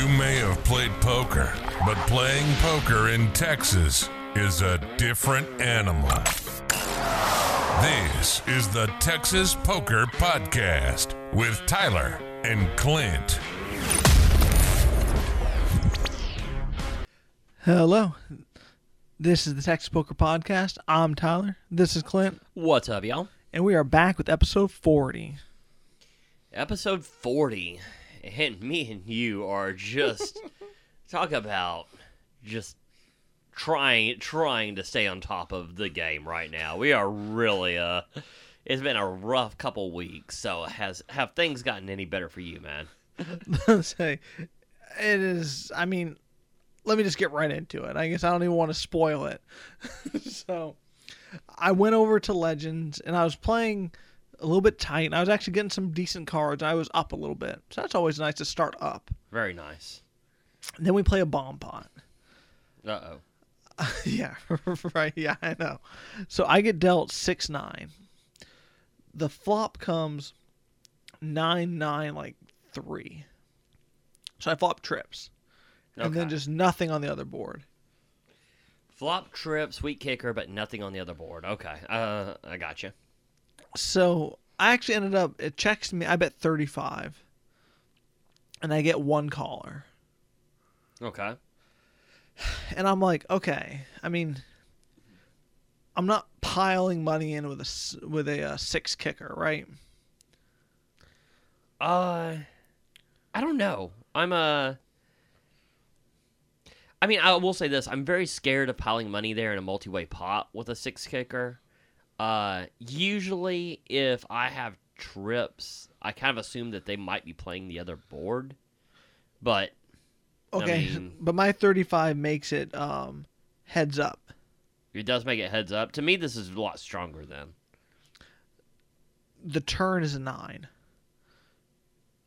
You may have played poker, but playing poker in Texas is a different animal. This is the Texas Poker Podcast with Tyler and Clint. Hello. This is the Texas Poker Podcast. I'm Tyler. This is Clint. What's up, y'all? And we are back with episode 40. Episode 40. And me and you are just talk about just trying trying to stay on top of the game right now. We are really uh it's been a rough couple weeks. So has have things gotten any better for you, man? Say, it is, I mean, let me just get right into it. I guess I don't even want to spoil it. so I went over to Legends and I was playing a little bit tight. And I was actually getting some decent cards. I was up a little bit. So that's always nice to start up. Very nice. And then we play a bomb pot. Uh oh. yeah, right. Yeah, I know. So I get dealt six nine. The flop comes nine nine like three. So I flop trips, and then just nothing on the other board. Flop trip, sweet kicker, but nothing on the other board. Okay. Uh I got you. So I actually ended up it checks me. I bet thirty five, and I get one caller, Okay. and I'm like, okay. I mean, I'm not piling money in with a with a uh, six kicker, right? Uh, I don't know. I'm a. I mean, I will say this: I'm very scared of piling money there in a multi-way pot with a six kicker. Uh, usually, if I have trips, I kind of assume that they might be playing the other board, but Okay, mean- but my 35 makes it um heads up. it does make it heads up. To me, this is a lot stronger then. The turn is a 9.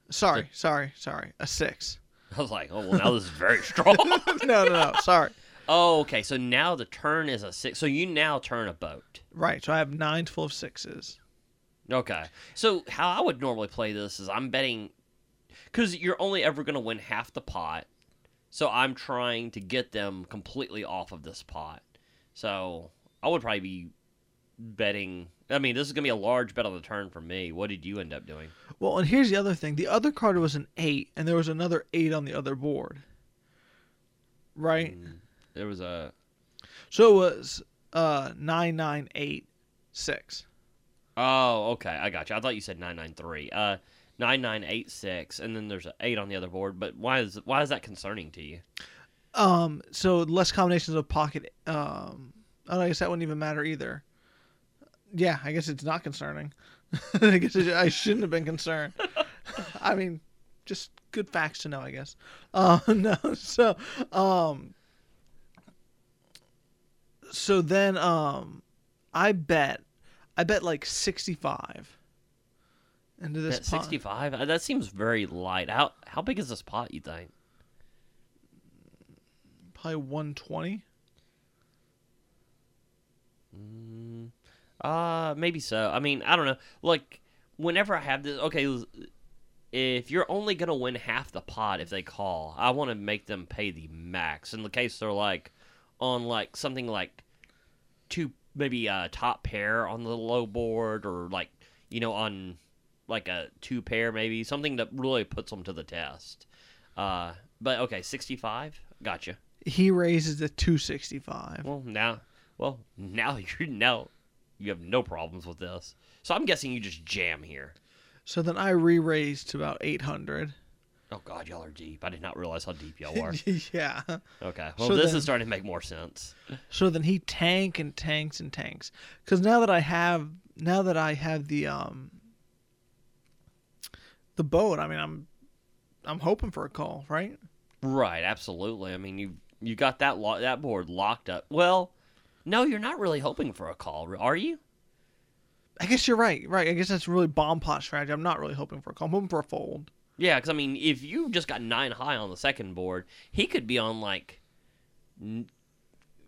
Sorry, sorry, sorry. A 6. I was like, oh well, now this is very strong. no, no, no. Sorry. Oh, okay. So now the turn is a six. So you now turn a boat. Right. So I have nines full of sixes. Okay. So how I would normally play this is I'm betting because you're only ever going to win half the pot. So I'm trying to get them completely off of this pot. So I would probably be betting. I mean, this is going to be a large bet on the turn for me. What did you end up doing? Well, and here's the other thing. The other card was an 8 and there was another 8 on the other board. Right? Hmm. There was a. So it was uh 9986. Oh, okay. I got you. I thought you said 993. Uh, 9986, and then there's an 8 on the other board. But why is why is that concerning to you? Um so less combinations of pocket um oh, I guess that wouldn't even matter either. Yeah, I guess it's not concerning. I guess it, I shouldn't have been concerned. I mean, just good facts to know, I guess. Uh, no, so um, so then um, I bet, I bet like sixty-five into this At pot. 65? Uh, That seems very light. How how big is this pot, you think? probably one twenty. Mm, Uh, maybe so. I mean, I don't know. Like, whenever I have this, okay, if you're only gonna win half the pot if they call, I want to make them pay the max. In the case they're like on like something like two, maybe a top pair on the low board, or like you know on like a two pair, maybe something that really puts them to the test. Uh, but okay, sixty five, gotcha. He raises to two sixty-five. Well, now, well, now you're now you have no problems with this. So I'm guessing you just jam here. So then I re-raised to about eight hundred. Oh God, y'all are deep. I did not realize how deep y'all are. yeah. Okay, well, So this then- is starting to make more sense. So then he tank and tanks and tanks. Because now that I have now that I have the um the boat, I mean I'm I'm hoping for a call, right? Right, absolutely. I mean, you you got that lo- that board locked up. Well, no, you're not really hoping for a call, are you? I guess you're right. Right. I guess that's really bomb pot strategy. I'm not really hoping for a call. I'm hoping for a fold. Yeah, because I mean, if you just got nine high on the second board, he could be on like n-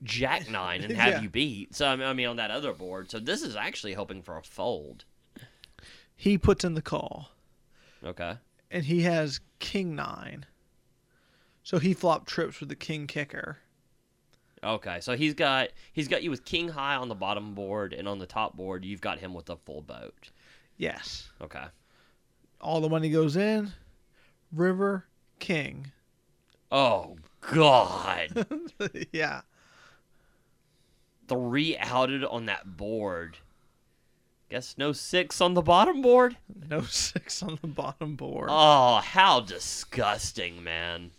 Jack nine and have Yeah. you beat. So I mean, I mean, on that other board. So this is actually hoping for a fold. He puts in the call, Okay. and he has king nine. So he flopped trips with the king kicker. Okay, so he's got he's got you with king high on the bottom board, and on the top board you've got him with a full boat. Yes. Okay. All the money goes in. River, king. Oh God, yeah. three outed on that board. Guess no six on the bottom board. No six on the bottom board. Oh, how disgusting, man!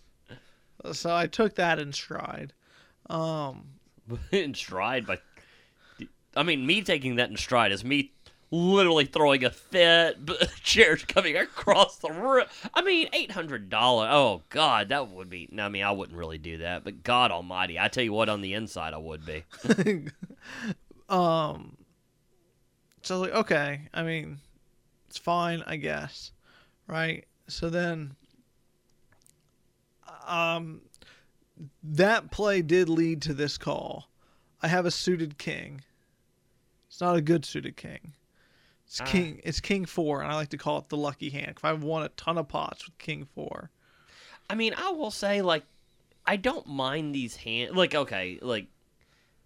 so I took that in stride. Um, in stride, but I mean, me taking that in stride is me literally throwing a fit, chairs coming across the room. I mean, eight hundred dollar. Oh God, that would be. I mean, I wouldn't really do that, but God Almighty, I tell you what, on the inside, I would be. um, so like, okay, I mean, it's fine, I guess, right? So then, um, that play did lead to this call. I have a suited king. It's not a good suited king. It's Ah. king. It's king four, and I like to call it the lucky hand. 'cause I've won a ton of pots with king four. I mean, I will say, like, I don't mind these hands. Like, okay, like,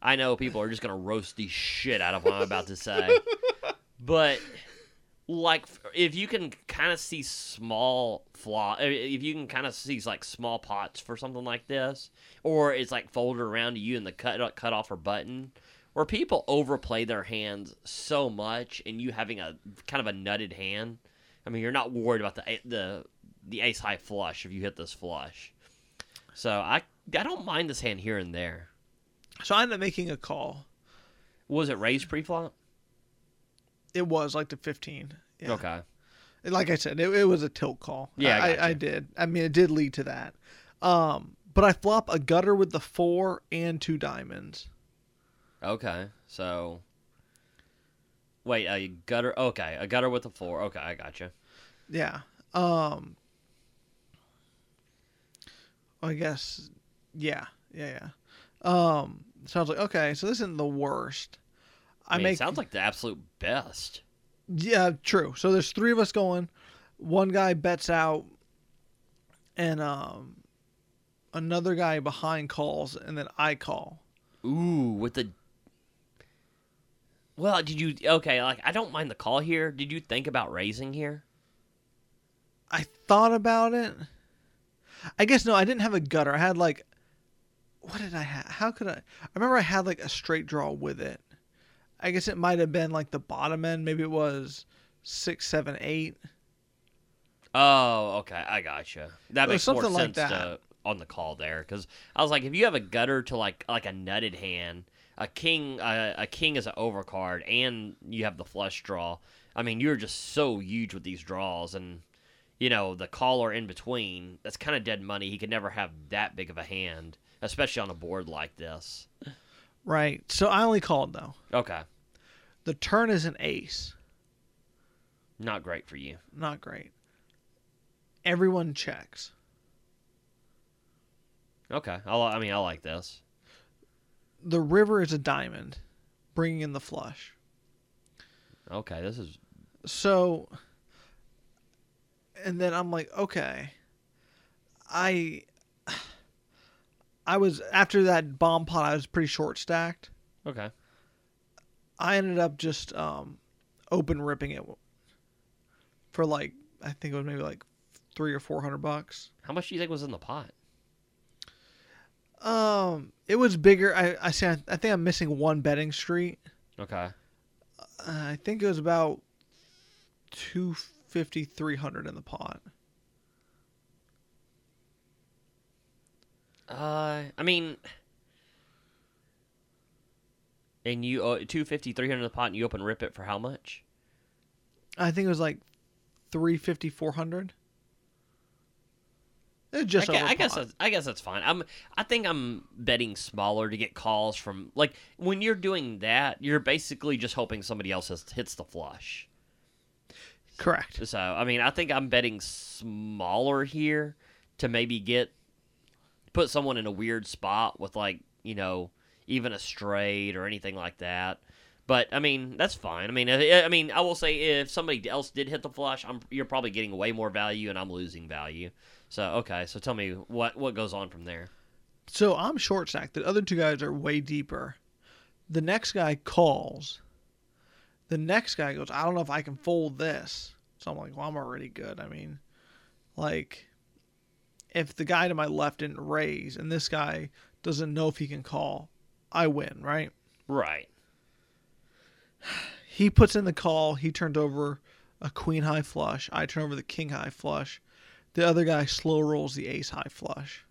I know people are just gonna roast the shit out of what I'm about to say, but like, if you can kind of see small flaw, if you can kind of see like small pots for something like this, or it's like folded around to you and the cut cut off or button, where people overplay their hands so much, and you having a kind of a nutted hand. I mean, you're not worried about the the the ace high flush if you hit this flush. So I I don't mind this hand here and there. So I ended up making a call. Was it raised pre-flop? It was like the fifteen. Yeah. Okay. Like I said, it, it was a tilt call. Yeah, I I. I did. I mean, it did lead to that. Um, but I flop a gutter with the four and two diamonds. Okay. So wait, a gutter. Okay, a gutter with a four. Okay, I gotcha. Yeah. Um. I guess. Yeah. Yeah. Yeah. Um. So I was like, okay, so this isn't the worst. I, I, mean, make it sounds like the absolute best. Yeah, true. So there's three of us going. One guy bets out, and um, another guy behind calls, and then I call. Ooh, with the. Well, did you okay? Like, I don't mind the call here. Did you think about raising here? I thought about it. I guess no, I didn't have a gutter. I had like, what did I have? How could I? I remember I had like a straight draw with it. I guess it might have been like the bottom end. Maybe it was six, seven, eight. Oh, okay, I gotcha. That makes more like sense that. to, on the call there, because I was like, if you have a gutter to like like a nutted hand, a king, uh, a king is an overcard, and you have the flush draw. I mean, you're just so huge with these draws, and you know the caller in between. That's kind of dead money. He could never have that big of a hand, especially on a board like this. Right. So I only called though. Okay, The turn is an ace. not great for you. Not great. Everyone checks. Okay, I, I mean, I like this. The river is a diamond, bringing in the flush. Okay, this is So, and then I'm like, okay, I, I was after that bomb pot. I was pretty short stacked. okay. I ended up just um, open ripping it for like I think it was maybe like three or four hundred bucks. How much do you think was in the pot? Um, it was bigger. I I say I think I'm missing one betting street. Okay. Uh, I think it was about 250 300 in the pot. Uh, I mean, and you uh, 250, 300 in the pot, and you open rip it for how much? I think it was like 350 400. It's just I, gue- over I guess that's, I guess that's fine. I'm I think I'm betting smaller to get calls from like when you're doing that, you're basically just hoping somebody else has, hits the flush. correct. So I mean, I think I'm betting smaller here to maybe get put someone in a weird spot with like you know even a straight or anything like that. But I mean, that's fine. I mean, I, I mean, I will say if somebody else did hit the flush, I'm you're probably getting way more value, and I'm losing value. So okay, so tell me what what goes on from there. So I'm short stacked. The other two guys are way deeper. The next guy calls. The next guy goes, I don't know if I can fold this. So I'm like, well, I'm already good. I mean, like, if the guy to my left didn't raise and this guy doesn't know if he can call, I win, right? Right. He puts in the call. He turned over a queen high flush. I turn over the king high flush. The other guy slow rolls the ace high flush.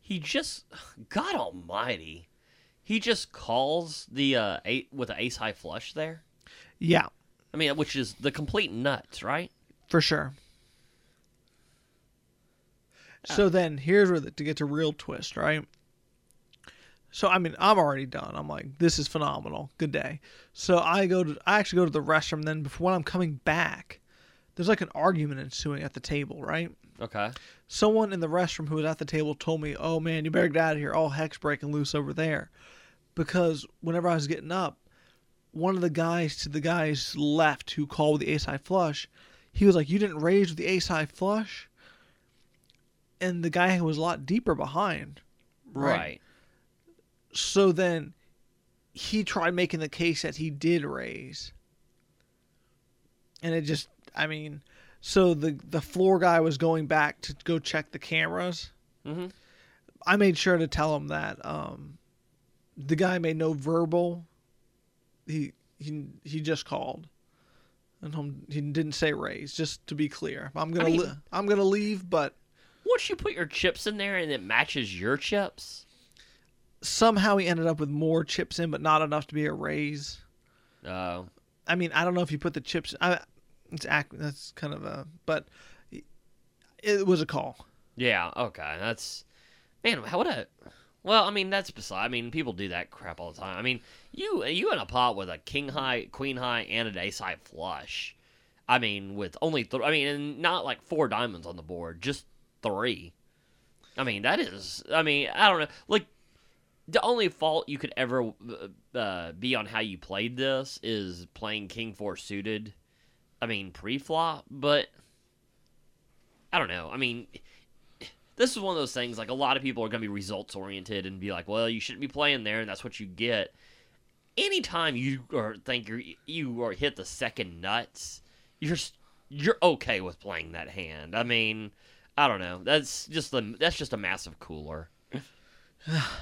He just, God Almighty, he just calls the uh, eight with an ace high flush there. Yeah, I mean, which is the complete nuts, right? for sure. So then here's where the, to get to real twist, right? So I mean, I'm already done. I'm like, this is phenomenal. Good day. So I go to I actually go to the restroom. Then before when I'm coming back, there's like an argument ensuing at the table, right? Okay. Someone in the restroom who was at the table told me, "Oh man, you better get out of here. All heck's breaking loose over there," because whenever I was getting up, one of the guys to the guy's left who called with the ace high flush, he was like, "You didn't raise with the ace high flush," and the guy who was a lot deeper behind. Right. So then he tried making the case that he did raise. And it just I mean, so the the floor guy was going back to go check the cameras. Mm-hmm. I made sure to tell him that um the guy made no verbal he he he just called. And he didn't say raise, just to be clear. I'm going I to mean- li- I'm to leave, but Once you put your chips in there and it matches your chips, somehow he ended up with more chips in but not enough to be a raise. uh, I mean, I don't know if you put the chips. I, it's that's kind of a, but it was a call. yeah, okay, that's man. How would a well? I mean, that's beside. I mean, people do that crap all the time. I mean, you you in a pot with a king high, queen high, and an ace high flush. I mean, with only th- I mean, and not like four diamonds on the board, just three. I mean, that is. I mean, I don't know. Like, the only fault you could ever uh, be on how you played this is playing king four suited. I mean, pre-flop, but I don't know. I mean, this is one of those things. Like a lot of people are going to be results oriented and be like, "Well, you shouldn't be playing there, and that's what you get." Anytime you or think you're you are hit the second nuts, you're you're okay with playing that hand. I mean, I don't know. That's just the that's just a massive cooler.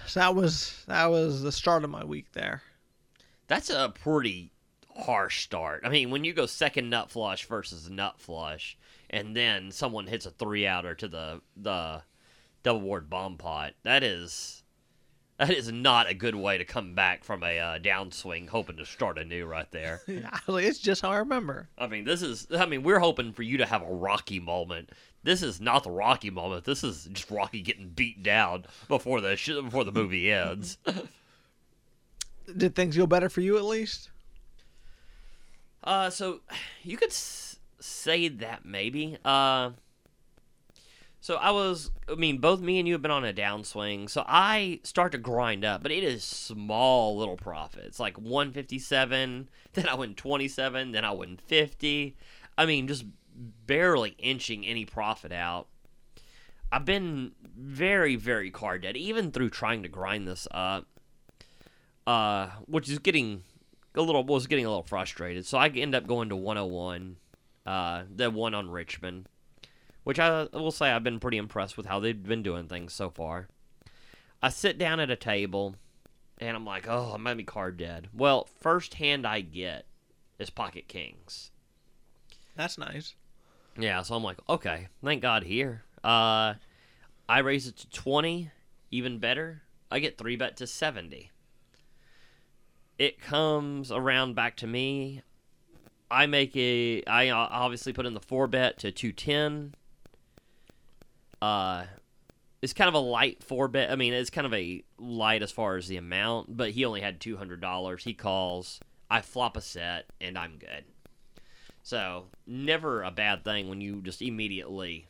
So that was that was the start of my week there. That's a pretty harsh start. I mean, when you go second nut flush versus nut flush, and then someone hits a three outer to the the double board bomb pot, that is that is not a good way to come back from a uh, downswing, hoping to start anew right there. I was like, it's just how I remember. I mean, this is. I mean, we're hoping for you to have a Rocky moment. This is not the Rocky moment. This is just Rocky getting beat down before the sh- before the movie ends. Did things go better for you at least? Uh, so you could s- say that maybe. Uh, so I was, I mean, both me and you have been on a downswing. So I start to grind up, but it is small little profits, like 157. Then I win 27. Then I win 50. I mean, just barely inching any profit out. I've been very, very card dead, even through trying to grind this up. Uh, which is getting a little was getting a little frustrated. So I end up going to 101, uh, the one on Richmond, which I will say I've been pretty impressed with how they've been doing things so far. I sit down at a table, and I'm like, oh, I might be card dead. Well, first hand I get is pocket kings. That's nice. Yeah, so I'm like, okay, thank God here. Uh, I raise it to 20, even better. I get 3 bet to 70. It comes around back to me. I make a. I uh, obviously put in the 4 bet to 210. Uh, it's kind of a light 4 bet. I mean, it's kind of a light as far as the amount, but he only had $200. He calls. I flop a set, and I'm good. So never a bad thing when you just immediately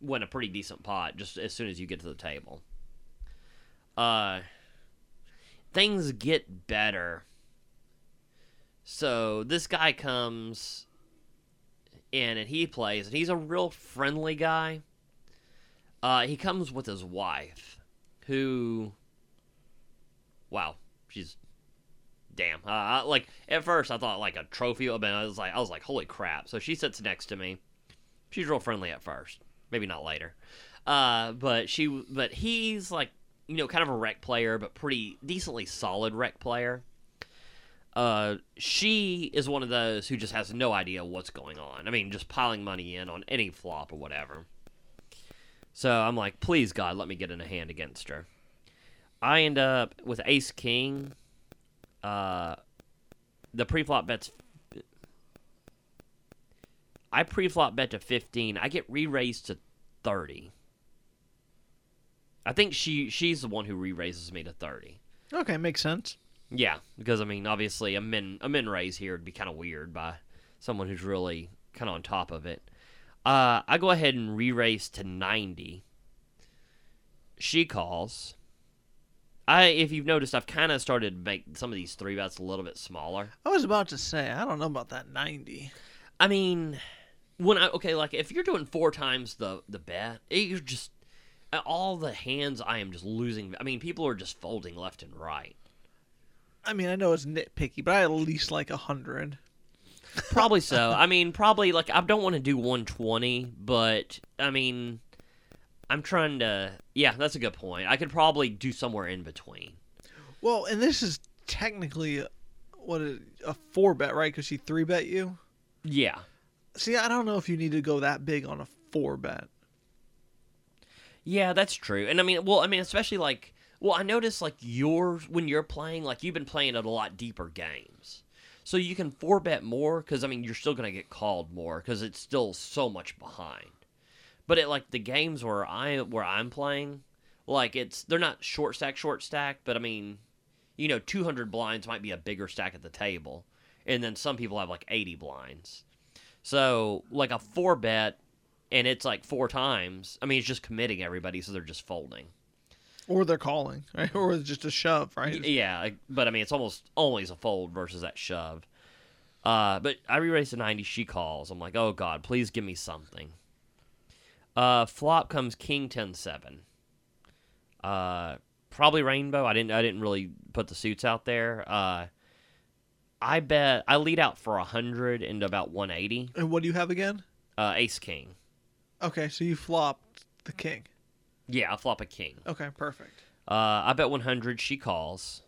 win a pretty decent pot just as soon as you get to the table. Uh, things get better. So this guy comes in and he plays, and he's a real friendly guy. Uh, he comes with his wife, who, wow, she's damn. Uh, I- like at first, I thought like a trophy, but I was like, I was like, holy crap. So she sits next to me. She's real friendly at first, maybe not later. Uh, but she, but he's like, you know, kind of a rec player, but pretty decently solid rec player. Uh, she is one of those who just has no idea what's going on. I mean, just piling money in on any flop or whatever. So I'm like, please God, let me get in a hand against her. I end up with Ace King. Uh, the pre-flop bets. I pre-flop bet to 15. I get re-raised to 30. I think she she's the one who re-raises me to 30. Okay, makes sense. Yeah, because I mean, obviously, a min a min raise here would be kind of weird by someone who's really kind of on top of it. Uh, I go ahead and re-raise to ninety. She calls. I, if you've noticed, I've kind of started to make some of these three bets a little bit smaller. I was about to say, I don't know about that 90. I mean, when I okay, like if you're doing four times the the bet, you're just all the hands. I am just losing. I mean, people are just folding left and right. I mean, I know it's nitpicky, but I at least like a 100. Probably so. I mean, probably like I don't want to do 120, but I mean, I'm trying to. Yeah, that's a good point. I could probably do somewhere in between. Well, and this is technically a- what is a four bet, right? Because she three bet you. Yeah, See, I don't know if you need to go that big on a four bet. Yeah, that's true. And I mean, well, I mean, especially like, well, I noticed like you're when you're playing, like you've been playing at a lot deeper games, so you can four bet more because I mean you're still gonna get called more because it's still so much behind. But at like the games where I where I'm playing, like it's they're not short stack short stack, but I mean, you know, 200 blinds might be a bigger stack at the table, and then some people have like 80 blinds. So like a four bet, and it's like four times. I mean, it's just committing everybody, so they're just folding. Or they're calling, right? Or it's just a shove, right? Yeah, but I mean, it's almost always a fold versus that shove. Uh, but I re-raise to 90. She calls. I'm like, oh god, please give me something. Uh, flop comes King 10 7. Uh, probably rainbow. I didn't. I didn't really put the suits out there. Uh, I bet I lead out for hundred into about 180. And what do you have again? Uh, Ace King. Okay, so you flopped the king. Yeah, I flop a king. Okay, perfect. Uh, I bet 100 she calls,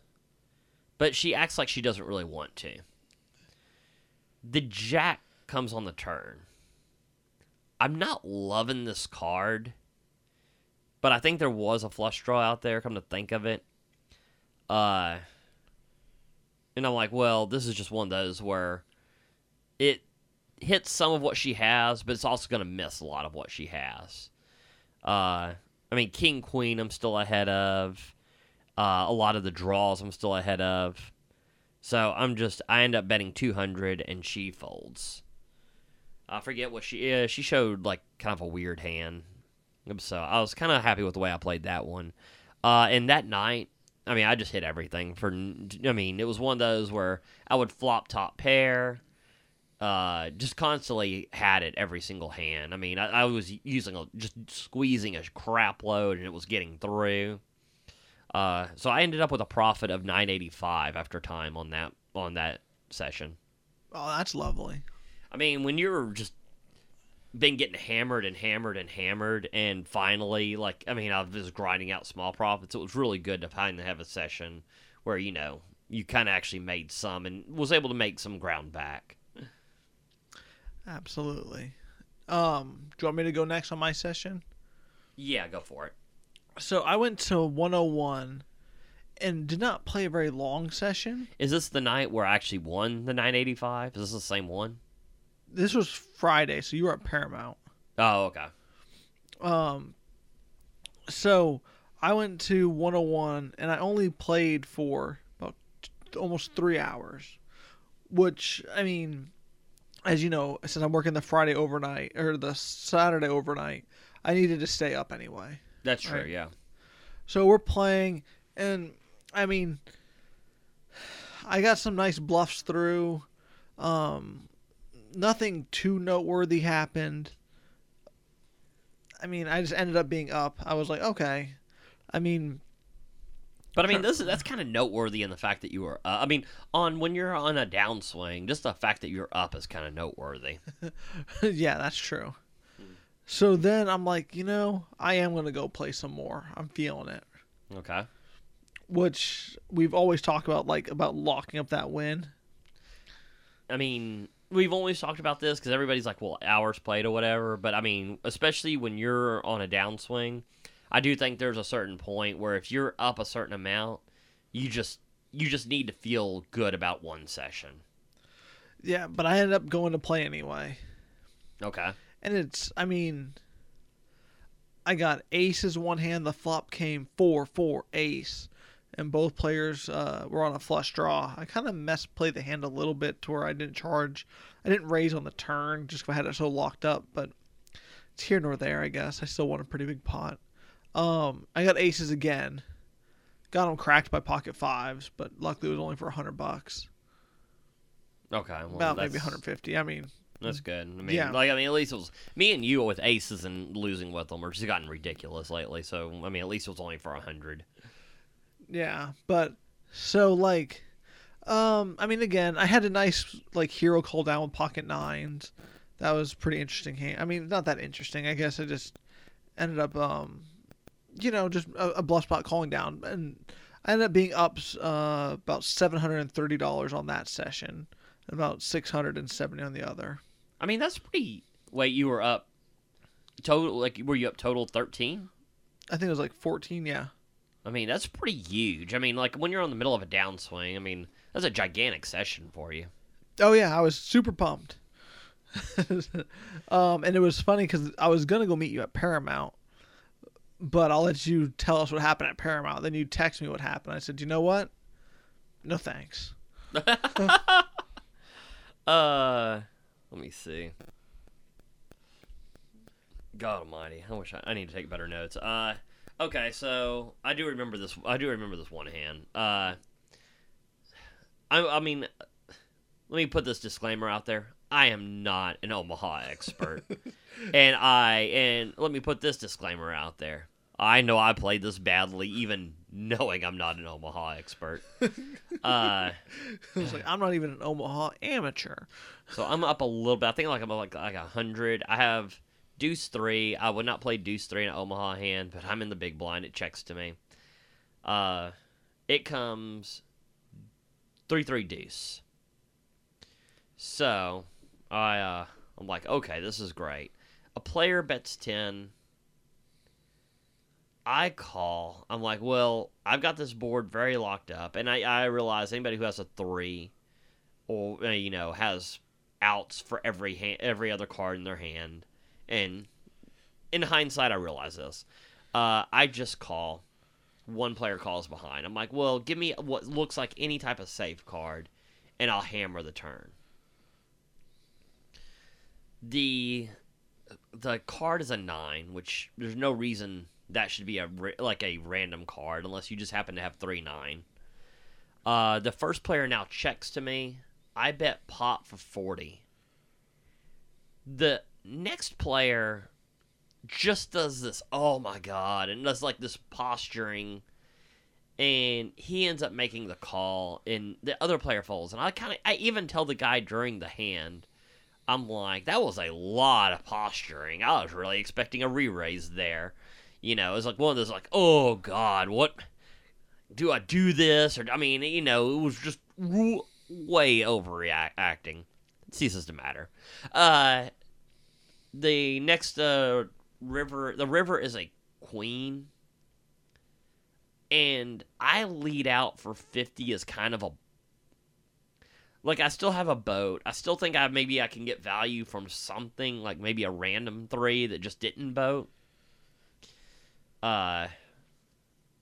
but she acts like she doesn't really want to. The jack comes on the turn. I'm not loving this card, but I think there was a flush draw out there, come to think of it. Uh, and I'm like, well, this is just one of those where it hits some of what she has, but it's also going to miss a lot of what she has. Uh, I mean, King Queen, I'm still ahead of. Uh, a lot of the draws, I'm still ahead of. So I'm just, I end up betting 200 and she folds. I forget what she is. She showed like kind of a weird hand. So I was kind of happy with the way I played that one. Uh, and that night, I mean, I just hit everything for. I mean, it was one of those where I would flop top pair, uh, just constantly had it every single hand. I mean, I, I was using a just squeezing a crap load, and it was getting through. Uh, so I ended up with a profit of 985 after time on that on that session. Oh, that's lovely. I mean, when you're just been getting hammered and hammered and hammered, and finally, like, I mean, I was grinding out small profits. It was really good to finally have a session where you know you kind of actually made some and was able to make some ground back. Absolutely. Um, do you want me to go next on my session? Yeah, go for it. So I went to 101 and did not play a very long session. Is this the night where I actually won the 985? Is this the same one? This was Friday, so you were at Paramount. Oh, okay. Um, so I went to 101 and I only played for about t- almost three hours, which I mean, as you know, since I'm working the Friday overnight or the Saturday overnight, I needed to stay up anyway. That's true. Right. Yeah. So we're playing, and I mean, I got some nice bluffs through. Um, nothing too noteworthy happened. I mean, I just ended up being up. I was like, okay. I mean, But I mean, this is that's kind of noteworthy in the fact that you are. Uh, I mean, on when you're on a downswing, just the fact that you're up is kind of noteworthy. yeah, that's true. So then I'm like, you know, I am going to go play some more. I'm feeling it. Okay. Which we've always talked about, like, about locking up that win. I mean, we've always talked about this because everybody's like, well, hours played or whatever. But I mean, especially when you're on a downswing, I do think there's a certain point where if you're up a certain amount, you just you just need to feel good about one session. Yeah, but I ended up going to play anyway. Okay. And it's, I mean, I got aces one hand. The flop came four, four, ace. And both players uh, were on a flush draw. I kind of messed play the hand a little bit to where I didn't charge. I didn't raise on the turn just 'cause I had it so locked up. But it's here nor there, I guess. I still won a pretty big pot. Um, I got aces again. Got them cracked by pocket fives, but luckily it was only for 100 bucks. Okay. Well, About maybe 150. I mean, That's good. I mean, Yeah. like I mean, at least it was me and you with aces and losing with them, are just gotten ridiculous lately. So I mean, at least it was only for a hundred. Yeah, but so like, um, I mean, again, I had a nice like hero call down with pocket nines. That was pretty interesting. I mean, not that interesting. I guess I just ended up, um, you know, just a, a bluff spot calling down, and I ended up being up uh, about seven hundred and thirty dollars on that session, and about six hundred and seventy on the other. I mean, that's pretty. Wait, you were up total? Like, were you up total thirteen? I think it was like fourteen. Yeah. I mean, that's pretty huge. I mean, like when you're on the middle of a downswing, I mean, that's a gigantic session for you. Oh yeah, I was super pumped. um, and it was funny because I was gonna go meet you at Paramount, but I'll let you tell us what happened at Paramount. Then you text me what happened. I said, you know what? No thanks. Uh, let me see. God Almighty, I wish I, I need to take better notes. Uh, okay, so I do remember this. I do remember this one hand. Uh, I, I mean, let me put this disclaimer out there. I am not an Omaha expert, and I and let me put this disclaimer out there. I know I played this badly, even knowing I'm not an Omaha expert. Uh, I was like, I'm not even an Omaha amateur. So I'm up a little bit. I think like I'm like like a hundred. I have Deuce three. I would not play Deuce three in an Omaha hand, but I'm in the big blind. It checks to me. Uh, it comes three three Deuce. So I uh I'm like okay this is great. A player bets ten. I call. I'm like, well, I've got this board very locked up, and I, I realize anybody who has a three, or uh, you know, has outs for every hand, every other card in their hand, and in hindsight, I realize this. Uh, I just call. One player calls behind. I'm like, well, give me what looks like any type of safe card, and I'll hammer the turn. The the card is a nine, which there's no reason that should be a like a random card unless you just happen to have three nine. Uh, the first player now checks to me. I bet pot for forty. The next player just does this. Oh my god! And does like this posturing, and he ends up making the call, and the other player folds. And I kind of, I even tell the guy during the hand. I'm like, that was a lot of posturing. I was really expecting a re-raise there. You know, it was like one of those like, oh god, what do I do this? Or I mean, you know, it was just way overreacting. It ceases to matter. Uh, the next uh, river, the river is a queen, and I lead out for fifty is kind of a like I still have a boat. I still think I maybe I can get value from something like maybe a random three that just didn't boat. Uh,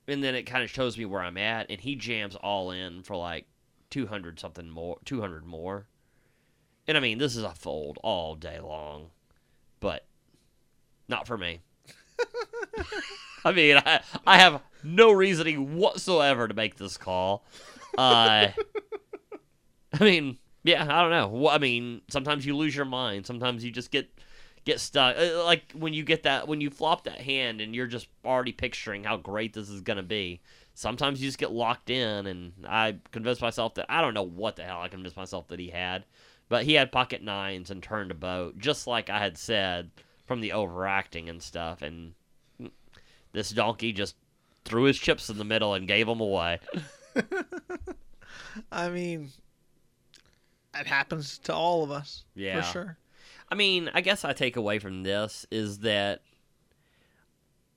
and then it kind of shows me where I'm at, and he jams all in for like two hundred something more, two hundred more. And I mean, this is a fold all day long, but not for me. I mean, I I have no reasoning whatsoever to make this call. Uh, I mean, yeah, I don't know. I mean, sometimes you lose your mind. Sometimes you just get get stuck. Uh, Like when you get that when you flop that hand and you're just already picturing how great this is gonna be. Sometimes you just get locked in, and I convinced myself that I don't know what the hell I convinced myself that he had, but he had pocket nines and turned a boat, just like I had said from the overacting and stuff. And this donkey just threw his chips in the middle and gave them away. I mean, it happens to all of us. Yeah. For sure. I mean, I guess I take away from this is that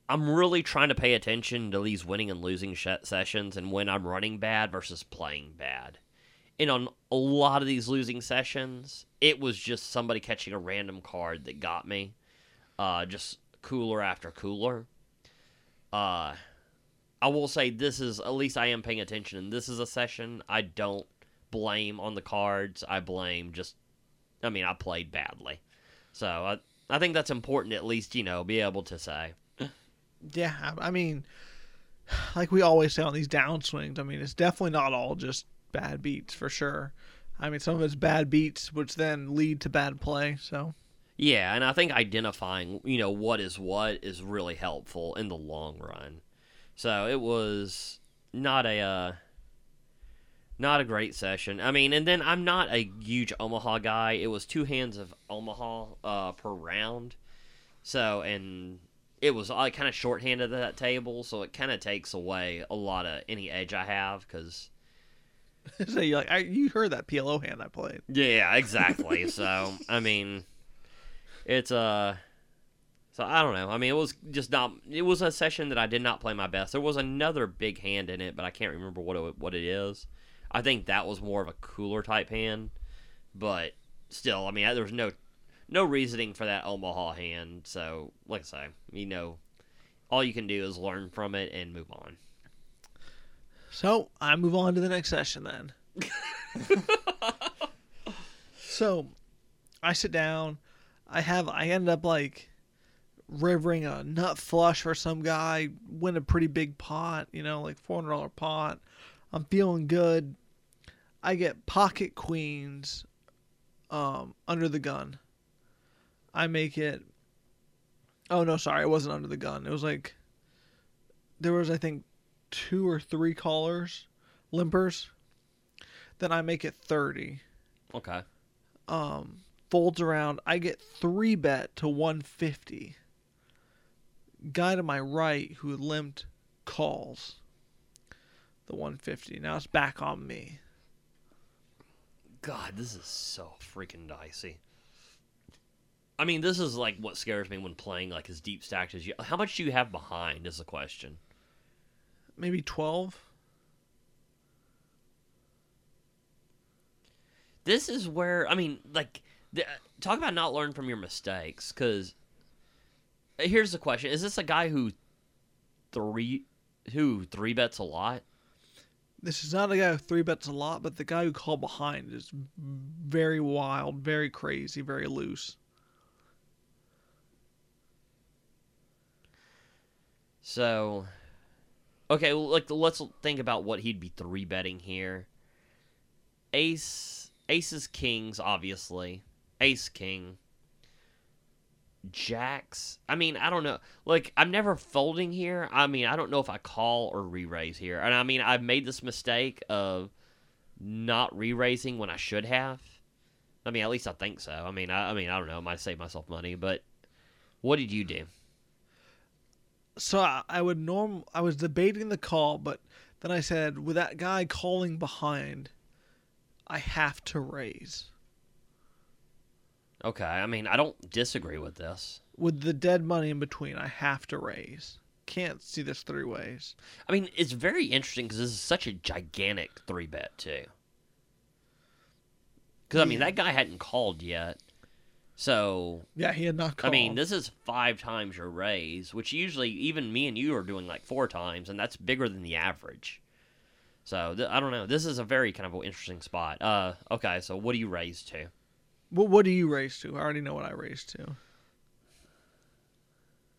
I'm really trying to pay attention to these winning and losing sh- sessions and when I'm running bad versus playing bad. And on a lot of these losing sessions, it was just somebody catching a random card that got me. Uh, just cooler after cooler. Uh, I will say this is at least I am paying attention, and this is a session I don't blame on the cards. I blame just, I mean, I played badly, so I I think that's important at least you know be able to say. Yeah, I I mean, like we always say on these downswings, I mean, it's definitely not all just bad beats for sure. I mean, some of it's bad beats, which then lead to bad play. So, Yeah, and I think identifying, you know, what is what is really helpful in the long run. So it was not a uh, not a great session. I mean, and then I'm not a huge Omaha guy. It was two hands of Omaha uh, per round. So and it was I kind of shorthanded at that table, so it kind of takes away a lot of any edge I have because so you like I, you heard that PLO hand I played. Yeah, exactly. so I mean, it's uh so I don't know. I mean, it was just not. It was a session that I did not play my best. There was another big hand in it, but I can't remember what it, what it is. I think that was more of a cooler type hand, but still, I mean, there was no no reasoning for that Omaha hand. So, like I say, you know, all you can do is learn from it and move on. So I move on to the next session then. so I sit down. I have I end up like rivering a nut flush for some guy, win a pretty big pot, you know, like four hundred dollar pot. I'm feeling good. I get pocket queens um, under the gun. I make it. Oh no, sorry, it wasn't under the gun. It was like there was I think two or three callers, limpers. Then I make it thirty. Okay. Um, folds around. I get three bet to one fifty. Guy to my right who limped calls the one fifty. Now it's back on me. God, this is so freaking dicey. I mean, this is like what scares me when playing like as deep stacked as you. How much do you have behind? Is the question. Maybe twelve. This is where I mean, like, the, talk about not learn from your mistakes. Because here's the question: Is this a guy who three who three bets a lot? This is not a guy who three bets a lot, but the guy who called behind is very wild, very crazy, very loose. So, okay, like let's think about what he'd be three betting here. Ace, aces, kings, obviously. Ace, king. Jacks. I mean, I don't know. Like, I'm never folding here. I mean, I don't know if I call or re-raise here. And I mean, I've made this mistake of not re-raising when I should have. I mean, at least I think so. I mean, I, I mean, I don't know. I might save myself money, but what did you do? So I, I would norm. I was debating the call, but then I said, with that guy calling behind, I have to raise. Okay, I mean, I don't disagree with this. With the dead money in between, I have to raise. Can't see this three ways. I mean, it's very interesting because this is such a gigantic three bet too. Because I mean, that guy hadn't called yet, so Yeah, he had not called. I mean, this is five times your raise, which usually even me and you are doing like four times, and that's bigger than the average. So th- I don't know. This is a very kind of an interesting spot. Uh, okay, so what do you raise to? What, what do you raise to? I already know what I raised to.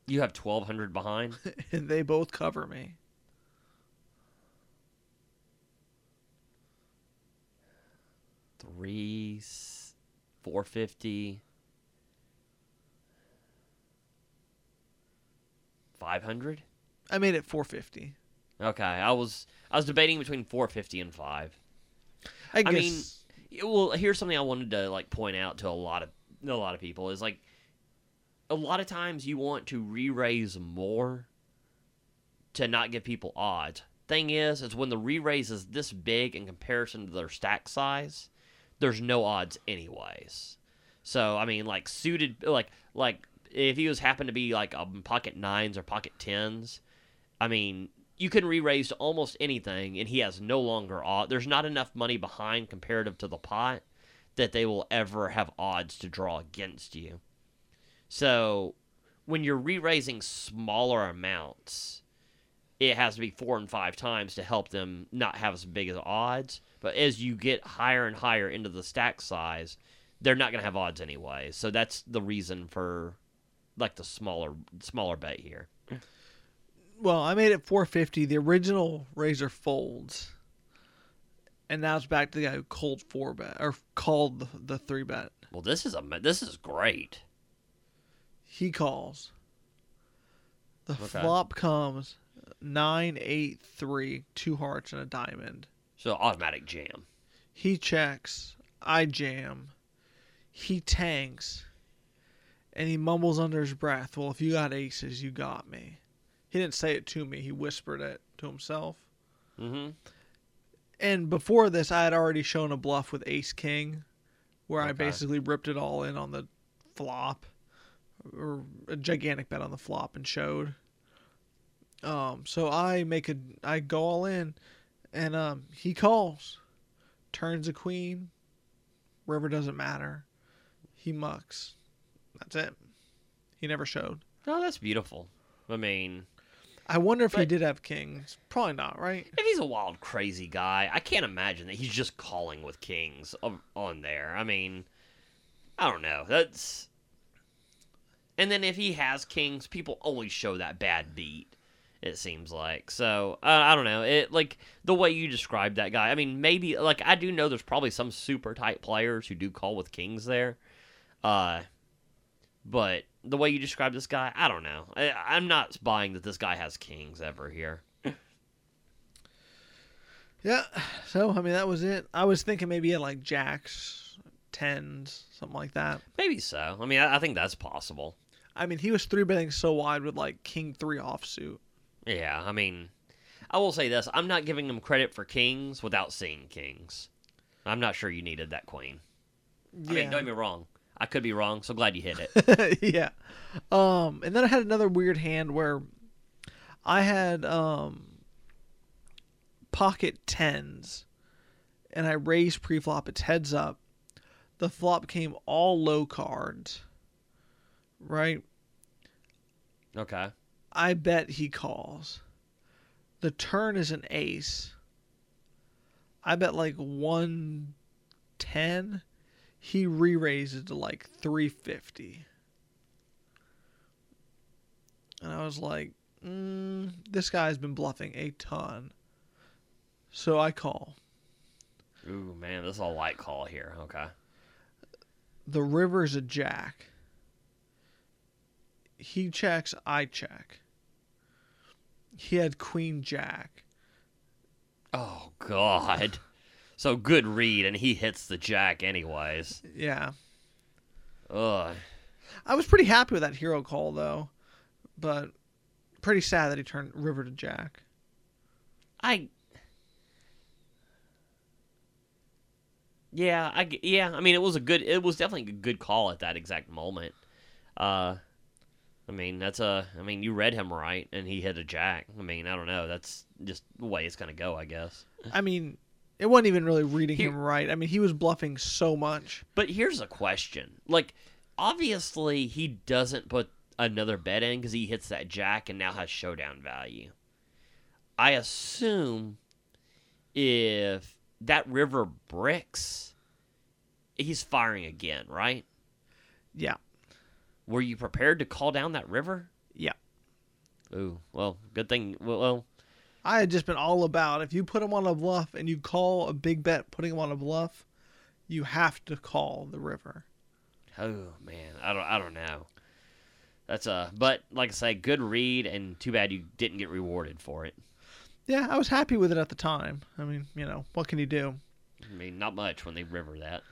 You have twelve hundred behind. and they both cover me. three, four fifty, five hundred. I made it 450. Okay, I was I was debating between four fifty and five. I guess. mean, Well, here's something I wanted to like point out to a lot of a lot of people is like a lot of times you want to re-raise more to not give people odds. Thing is, is when the re-raise is this big in comparison to their stack size, there's no odds anyways. So I mean, like suited, like like if he was happened to be like um, pocket nines or pocket tens, I mean, you can re-raise almost anything, and he has no longer odd. There's not enough money behind comparative to the pot that they will ever have odds to draw against you. So when you're re-raising smaller amounts, it has to be four and five times to help them not have as big as odds. But as you get higher and higher into the stack size, they're not going to have odds anyway. So that's the reason for like the smaller smaller bet here. Well, I made it 450. The original raiser folds. And now it's back to the guy who called four bet or called the, the three bet. Well, this is a this is great. He calls. The Okay. flop comes nine, eight, three, two hearts, and a diamond. So automatic jam. He checks. I jam. He tanks. And he mumbles under his breath, Well, if you got aces, you got me. He didn't say it to me, he whispered it to himself. Mm-hmm. And before this, I had already shown a bluff with ace king, where I basically ripped it all in on the flop, or a gigantic bet on the flop, and showed. Um, so I make a, I go all in, and um, he calls, turns a queen, river doesn't matter, he mucks, that's it. He never showed. Oh, that's beautiful. I mean, I wonder if he did have kings. Probably not, right? if he's a wild, crazy guy, I can't imagine that he's just calling with kings on- on there. I mean, I don't know. That's. And then if he has kings, people always show that bad beat. It seems like so. Uh, I don't know. It like the way you described that guy. I mean, maybe like I do know there's probably some super tight players who do call with kings there. Uh, but the way you describe this guy, I don't know. I, I'm not buying that this guy has kings ever here. Yeah. So I mean that was it. I was thinking maybe he had like jacks, tens, something like that. Maybe so. I mean, I, I think that's possible. I mean he was three betting so wide with like king three offsuit. Yeah, I mean, I will say this: I'm not giving him credit for kings without seeing kings. I'm not sure you needed that queen. I mean, don't get me wrong. I could be wrong, so glad you hit it. yeah. Um, and then I had another weird hand where I had um pocket tens, and I raised pre-flop. It's heads up. The flop came all low cards. Right. okay. I bet he calls. The turn is an ace. I bet like 110. He re raises to like 350. And I was like, mm, this guy's been bluffing a ton. So I call. Ooh, man, this is a light call here. Okay. The river's a jack. He checks, I check. He had queen jack. Oh God. So good read, and he hits the jack anyways. Yeah. Ugh. I was pretty happy with that hero call though, but pretty sad that he turned river to jack. I. Yeah, I yeah. I mean, it was a good. It was definitely a good call at that exact moment. Uh, I mean, that's a. I mean, you read him right, and he hit a jack. I mean, I don't know. That's just the way it's gonna go, I guess. I mean, it wasn't even really reading He- him right. I mean, he was bluffing so much. But here's a question: like, obviously, he doesn't put another bet in because he hits that jack and now has showdown value. I assume if that river bricks, he's firing again, right? Yeah. Were you prepared to call down that river? Yeah. Ooh, well, good thing. Well, well I had just been all about if you put him on a bluff and you call a big bet putting him on a bluff, you have to call the river. Oh man, I don't I don't know. That's a but like I say, good read, and too bad you didn't get rewarded for it. Yeah, I was happy with it at the time. I mean, you know, what can you do? I mean, not much when they river that.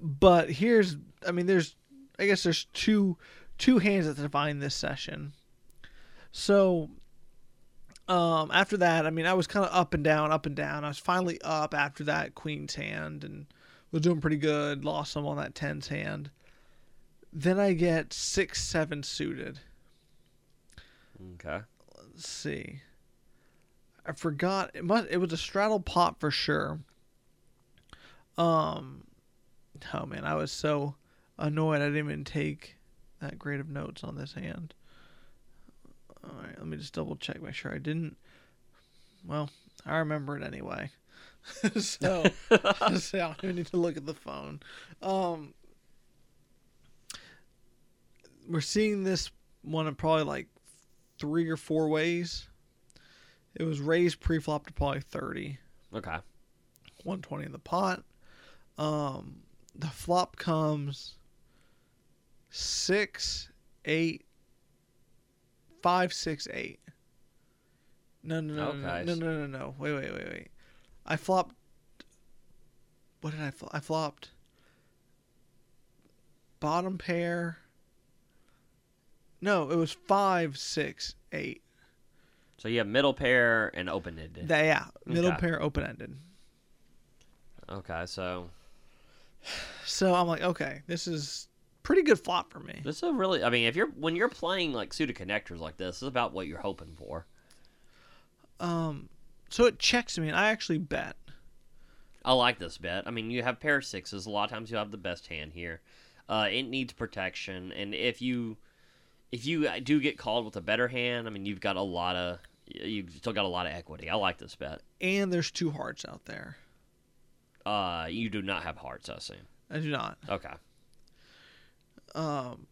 But here's, I mean, there's, I guess there's two, two hands that define this session. So, um, after that, I mean, I was kind of up and down, up and down. I was finally up after that Queen's hand and was doing pretty good. Lost some on that tens hand. Then I get six, seven suited. Okay. Let's see. I forgot it must it was a straddle pot for sure. Um oh man, I was so annoyed I didn't even take that great of notes on this hand. Alright, let me just double check, make sure I didn't well, I remember it anyway. so, so I don't even need to look at the phone. Um we're seeing this one in probably like three or four ways. It was raised pre-flop to probably 30, Okay. 120 in the pot. Um, the flop comes six, eight, five, six, eight. No, no, no, no, Okay. no, no, no, no. Wait, wait, wait, wait. I flopped. What did I? Fl- I flopped. Bottom pair. No, it was five, six, eight. So you have middle pair and open ended. Yeah, middle Okay. pair open ended. Okay, so So I'm like, okay, this is pretty good flop for me. this is a really. I mean, if you're when you're playing like suited connectors like this, this is about what you're hoping for. Um, so it checks me, and I actually bet. I like this bet. I mean, you have pair of sixes. A lot of times you have the best hand here. Uh, it needs protection, and if you if you do get called with a better hand, I mean, you've got a lot of you've still got a lot of equity. I like this bet. And there's two hearts out there. Uh, you do not have hearts, I assume. I do not. Okay. Um,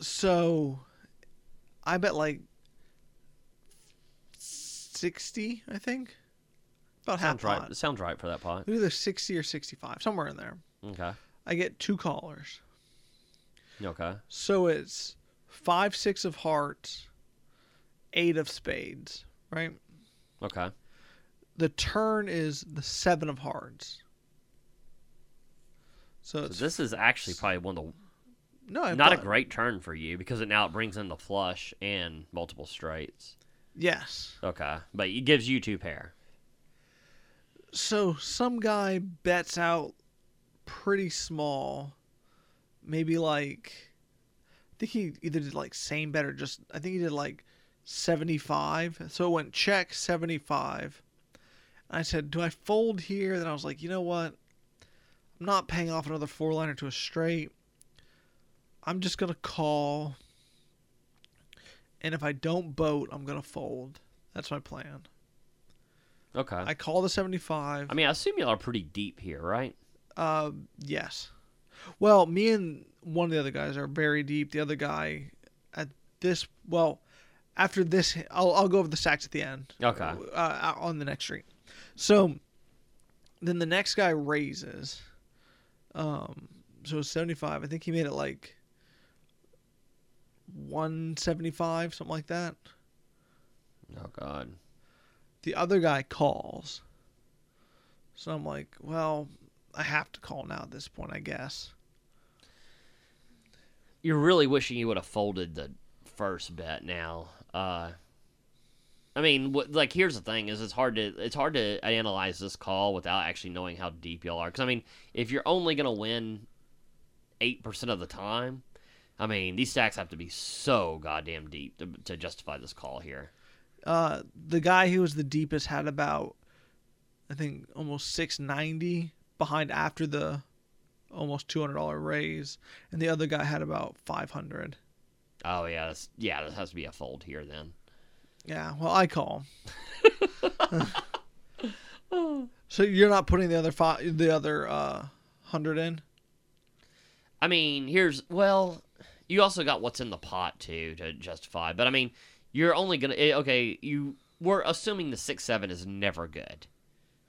so I bet like sixty. I think about half Sounds right. pot. Sounds right for that pot. Either sixty or sixty-five, somewhere in there. Okay. I get two callers. Okay. So it's five, six of hearts, eight of spades, right? Okay. The turn is the seven of hearts. So So this is actually probably one of the no, I not a great turn for you because it now it brings in the flush and multiple straights. Yes. Okay, but it gives you two pair. So some guy bets out pretty small, maybe like I think he either did like same bet or just I think he did like seventy five. So it went check seventy five. I said, "Do I fold here?" Then I was like, "You know what? I'm not paying off another four liner to a straight. I'm just gonna call, and if I don't boat, I'm gonna fold. That's my plan. Okay. I call the seventy five. I mean, I assume y'all are pretty deep here, right? Uh, yes. Well, me and one of the other guys are very deep. The other guy, at this, well, after this, I'll I'll go over the stacks at the end. Okay. Uh, on the next street. So, then the next guy raises. Um, so seventy five. I think he made it like one seventy five, something like that. Oh God. The other guy calls. So I'm like, well, I have to call now at this point, I guess. You're really wishing you would have folded the first bet now. Uh, I mean, what, like here's the thing: is it's hard to it's hard to analyze this call without actually knowing how deep y'all are. Because I mean, if you're only gonna win eight percent of the time, I mean, these stacks have to be so goddamn deep to, to justify this call here. Uh, the guy who was the deepest had about, I think, almost 690 behind after the almost $200 raise, and the other guy had about 500. Oh yeah, that's, yeah, that has to be a fold here then. Yeah, well, I call. so you're not putting the other five, the other uh, hundred in? I mean, here's well, you also got what's in the pot too to justify. But I mean, you're only gonna eh, okay. You we're assuming the six seven is never good.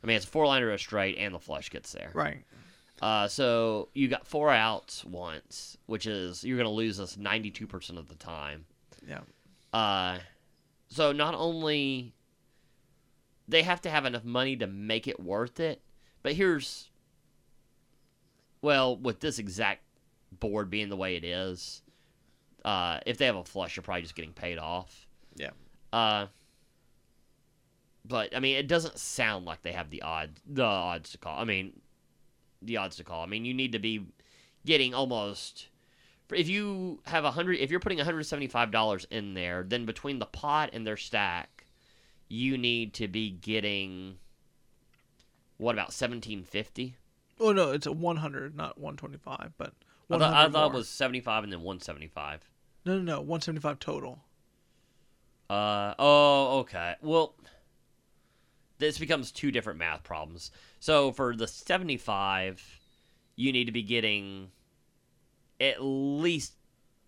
I mean, it's a four liner, a straight, and the flush gets there. Right. Uh, so you got four outs once, which is you're gonna lose us 92% of the time. Yeah. Uh, so not only they have to have enough money to make it worth it, but here's well, with this exact board being the way it is, uh, if they have a flush, you're probably just getting paid off. Yeah. Uh, but I mean, it doesn't sound like they have the odds, the odds to call. I mean, the odds to call. I mean, you need to be getting almost. If you have a hundred, if you're putting 175 dollars in there, then between the pot and their stack, you need to be getting. What about 1750? Oh no, it's a 100, not 125, but I 100 thought, I thought it was 75 and then 175. no, no, no, 175 total. Uh oh, okay. Well, this becomes two different math problems. So for the 75, you need to be getting at least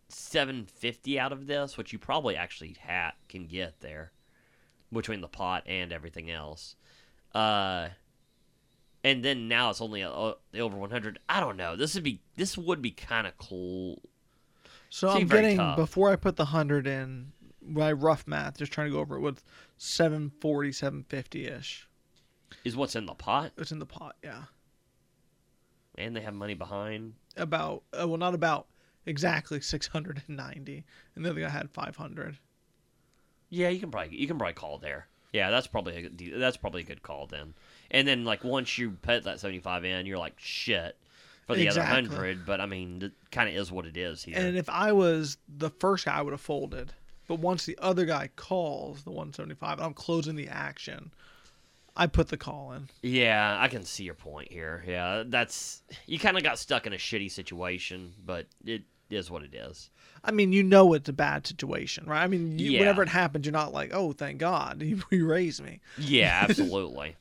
750 out of this, which you probably actually ha- can get there between the pot and everything else. Uh and then now it's only uh, over 100. I don't know. This would be this would be kind of cool. So Seemed I'm getting tough. before I put the 100 in, my rough math, just trying to go over it with 740, 750 ish. Is what's in the pot, It's in the pot, yeah. and they have money behind. About uh, well, not about exactly 690, and the other guy had 500. Yeah, you can probably you can probably call there. Yeah, that's probably a good, that's probably a good call then. And then like once you put that seventy five in, you're like shit for the Exactly. other hundred. But I mean, it kind of is what it is here. And if I was the first guy, I would have folded. But once the other guy calls the 175, I'm closing the action, I put the call in. yeah, I can see your point here. Yeah, that's you kind of got stuck in a shitty situation, but it is what it is. I mean, you know it's a bad situation, right? I mean, you, Yeah. whenever it happens, you're not like, oh, thank God, he, raised me. Yeah, absolutely.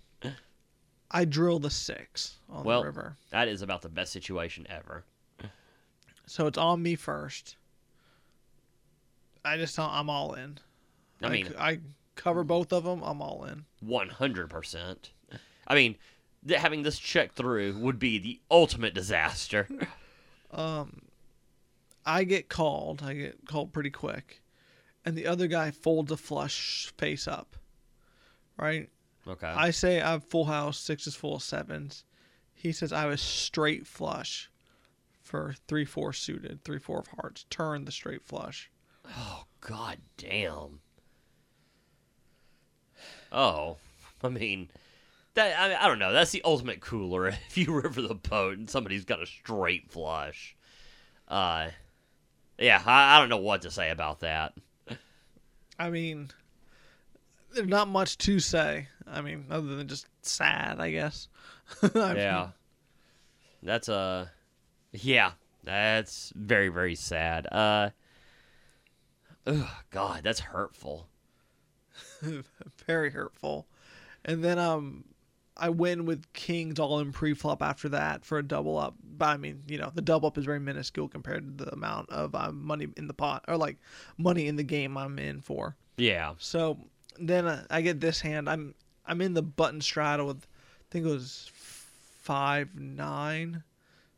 I drill the six on Well- the river. that is about the best situation ever. So it's on me first. I just I'm all in. I mean, c- I cover both of them. I'm all in. one hundred percent. I mean, th- having this check through would be the ultimate disaster. Um, I get called. I get called pretty quick, and the other guy folds a flush face up. Right. Okay. I say I have full house. Six is full of sevens. He says I was straight flush for three four suited, three four of hearts. Turn the straight flush. Oh god damn. Oh, I mean, that I, mean, I don't know. That's the ultimate cooler if you river the boat and somebody's got a straight flush. Uh, yeah, I, I don't know what to say about that. I mean, there's not much to say. I mean, other than just sad, I guess. I mean, Yeah, that's uh, yeah, that's very very sad. Uh, ugh, God, that's hurtful. very hurtful. And then um, I win with kings all in pre-flop after that for a double up. But I mean, you know, the double up is very minuscule compared to the amount of um, money in the pot or like money in the game I'm in for. Yeah, So then uh, I get this hand. I'm I'm in the button straddle with, I think it was five nine,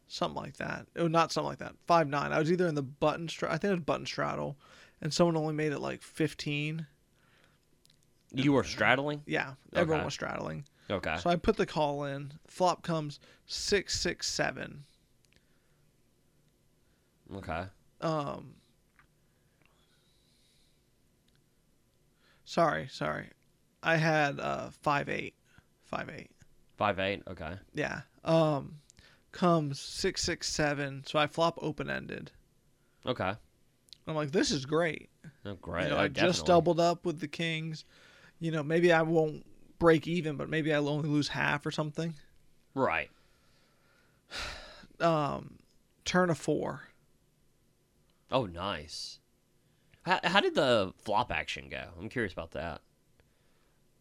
something like that. Oh, not something like that. Five nine. I was either in the button straddle. I think it was button straddle, and someone only made it like fifteen. You were straddling. Yeah, everyone was straddling. Okay. So I put the call in. Flop comes six six seven. Okay. Um. Sorry, sorry. I had uh five eight, five eight. Five eight. Okay. Yeah. Um, comes six six seven. So I flop open ended. Okay. I'm like, this is great. Oh, great. You know, Oh, I just doubled up with the kings. You know, maybe I won't break even, but maybe I'll only lose half or something. Right. Um, turn a four. Oh, nice. How, how did the flop action go? I'm curious about that.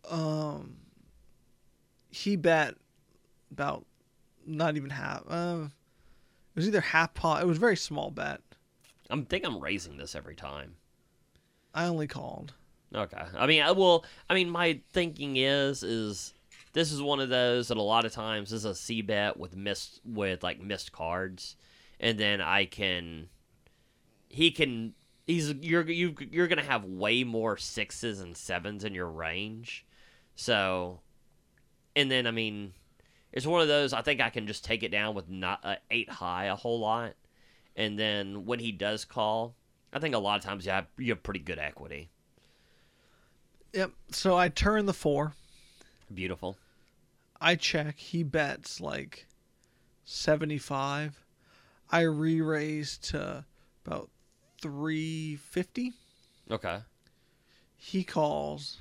Um, he bet about not even half. Uh, it was either half pot. It was a very small bet. I'm think I'm raising this every time. I only called. Okay. I mean, I will. I mean, my thinking is is this is one of those that a lot of times is a C bet with missed with like missed cards, and then I can he can he's you're you you're gonna have way more sixes and sevens in your range, so and then I mean it's one of those I think I can just take it down with not uh, eight high a whole lot, and then when he does call, I think a lot of times you have you have pretty good equity. Yep. So I turn the four. Beautiful. I check. He bets like 75. I re raise to about 350. Okay. He calls.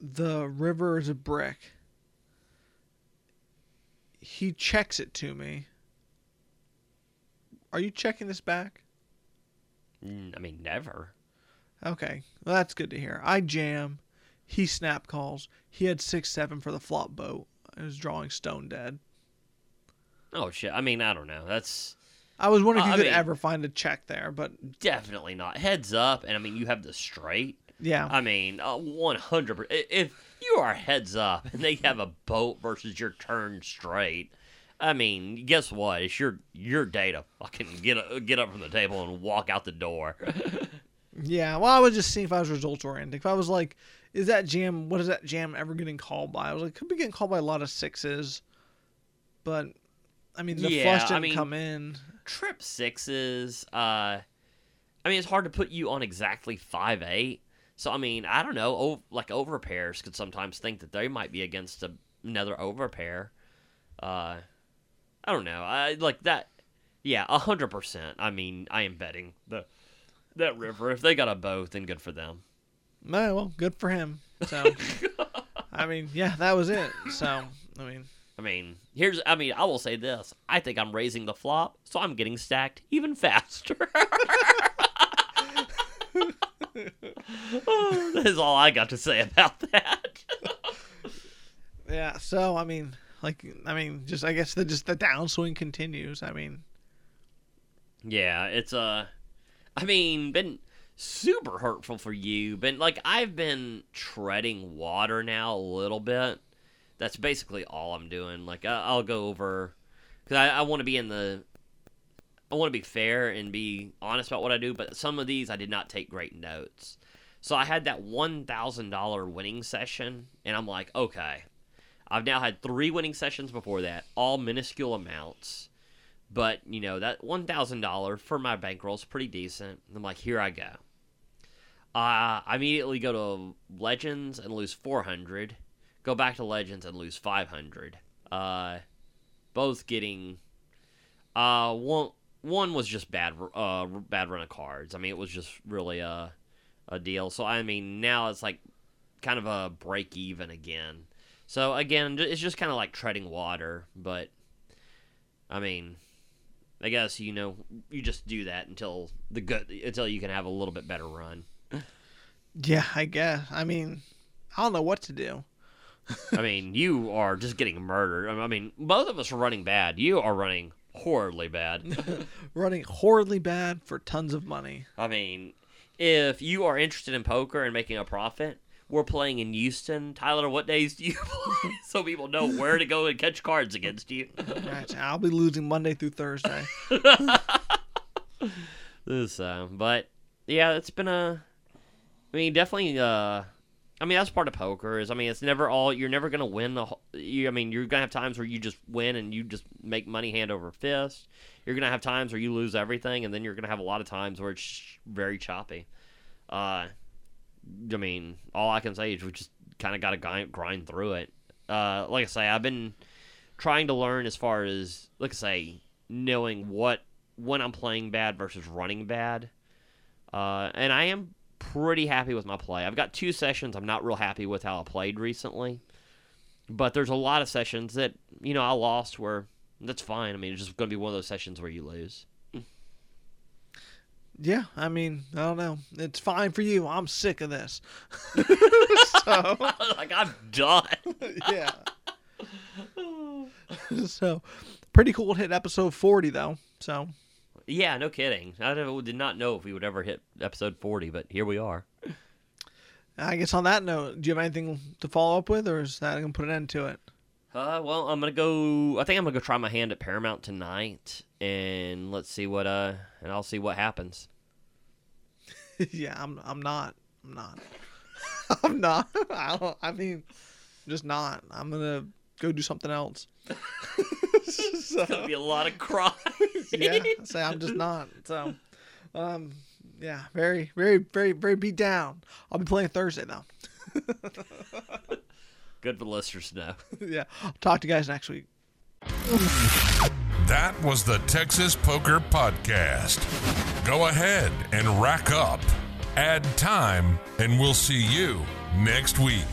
The river is a brick. He checks it to me. Are you checking this back? I mean, never. Okay. Well, that's good to hear. I jam. He snap calls. He had 6 7 for the flop boat. I was drawing stone dead. Oh shit. I mean, I don't know. That's I was wondering if Uh, you I could mean- ever find a check there, but definitely not heads up. And I mean, you have the straight. yeah. I mean, one hundred percent. If you are heads up and they have a boat versus your turn straight, I mean, guess what? It's your your day to fucking get up, get up from the table and walk out the door. Yeah, well, I was just seeing if I was results oriented. If I was like, is that jam? What is that jam ever getting called by? I was like, could be getting called by a lot of sixes, but I mean, the Yeah, flush I didn't mean- come in. Trip sixes. Uh, I mean, it's hard to put you on exactly five eight. So I mean, I don't know. Oh, like over pairs could sometimes think that they might be against a, another over pair. Uh, I don't know. I like that. Yeah, a hundred percent. I mean, I am betting the that river. If they got a boat, then good for them. No, well, good for him. So, I mean, yeah, that was it. So, I mean, I mean, here's. I mean, I will say this. I think I'm raising the flop, so I'm getting stacked even faster. that is all I got to say about that. yeah. So, I mean, like, I mean, just I guess the just the downswing continues. I mean, yeah, it's uh, I mean, been super hurtful for you. Been like I've been treading water now a little bit. That's basically all I'm doing. Like I, I'll go over because I, I want to be in the. I want to be fair and be honest about what I do, but some of these I did not take great notes. So I had that one thousand dollar winning session, and I'm like, okay, I've now had three winning sessions before that, all minuscule amounts. But you know that one thousand dollar for my bankroll is pretty decent. I'm like, here I go. Uh, I immediately go to Legends and lose four hundred. Go back to Legends and lose five hundred. Uh, both getting. Uh, one one was just bad. Uh, bad run of cards. I mean, it was just really a a deal. So I mean, now it's like kind of a break even again. So again, it's just kind of like treading water. But I mean, I guess you know you just do that until the good until you can have a little bit better run. yeah, I guess. I mean, I don't know what to do. I mean, you are just getting murdered. I mean, both of us are running bad. You are running horribly bad. Running horribly bad for tons of money. I mean, if you are interested in poker and making a profit, we're playing in Houston. Tyler, what days do you play so people know where to go and catch cards against you? Right, I'll be losing Monday through Thursday. So, but yeah, it's been a. I mean, definitely. Uh, I mean, that's part of poker. Is I mean, it's never all. You're never gonna win the. whole- You, I mean, you're gonna have times where you just win and you just make money hand over fist. You're gonna have times where you lose everything, and then you're gonna have a lot of times where it's very choppy. Uh, I mean, all I can say is we just kind of got to grind, through it. Uh, like I say, I've been trying to learn as far as, like I say, knowing what when I'm playing bad versus running bad. Uh, and I am pretty happy with my play. I've got two sessions I'm not real happy with how I played recently. But there's a lot of sessions that, you know, I lost where that's fine. I mean, it's just going to be one of those sessions where you lose. Yeah, I mean, I don't know. It's fine for you. I'm sick of this. so, like, I'm done. yeah. so, pretty cool to hit episode 40, though. So, yeah, no kidding. I did not know if we would ever hit episode 40, but here we are. I guess on that note, do you have anything to follow up with, or is that gonna put an end to it? Uh, well, I'm gonna go. I think I'm gonna go try my hand at Paramount tonight, and let's see what uh, and I'll see what happens. yeah, I'm. I'm not. I'm not. I'm not. I don't. I mean, I'm just not. I'm gonna go do something else. It's gonna be a lot of crying. yeah, say I'm just not. So, um, yeah, very, very, very, very beat down. I'll be playing Thursday though. Good for listeners to know. yeah, I'll talk to you guys next week. That was the Texas Poker Podcast. Go ahead and rack up, add time, and we'll see you next week.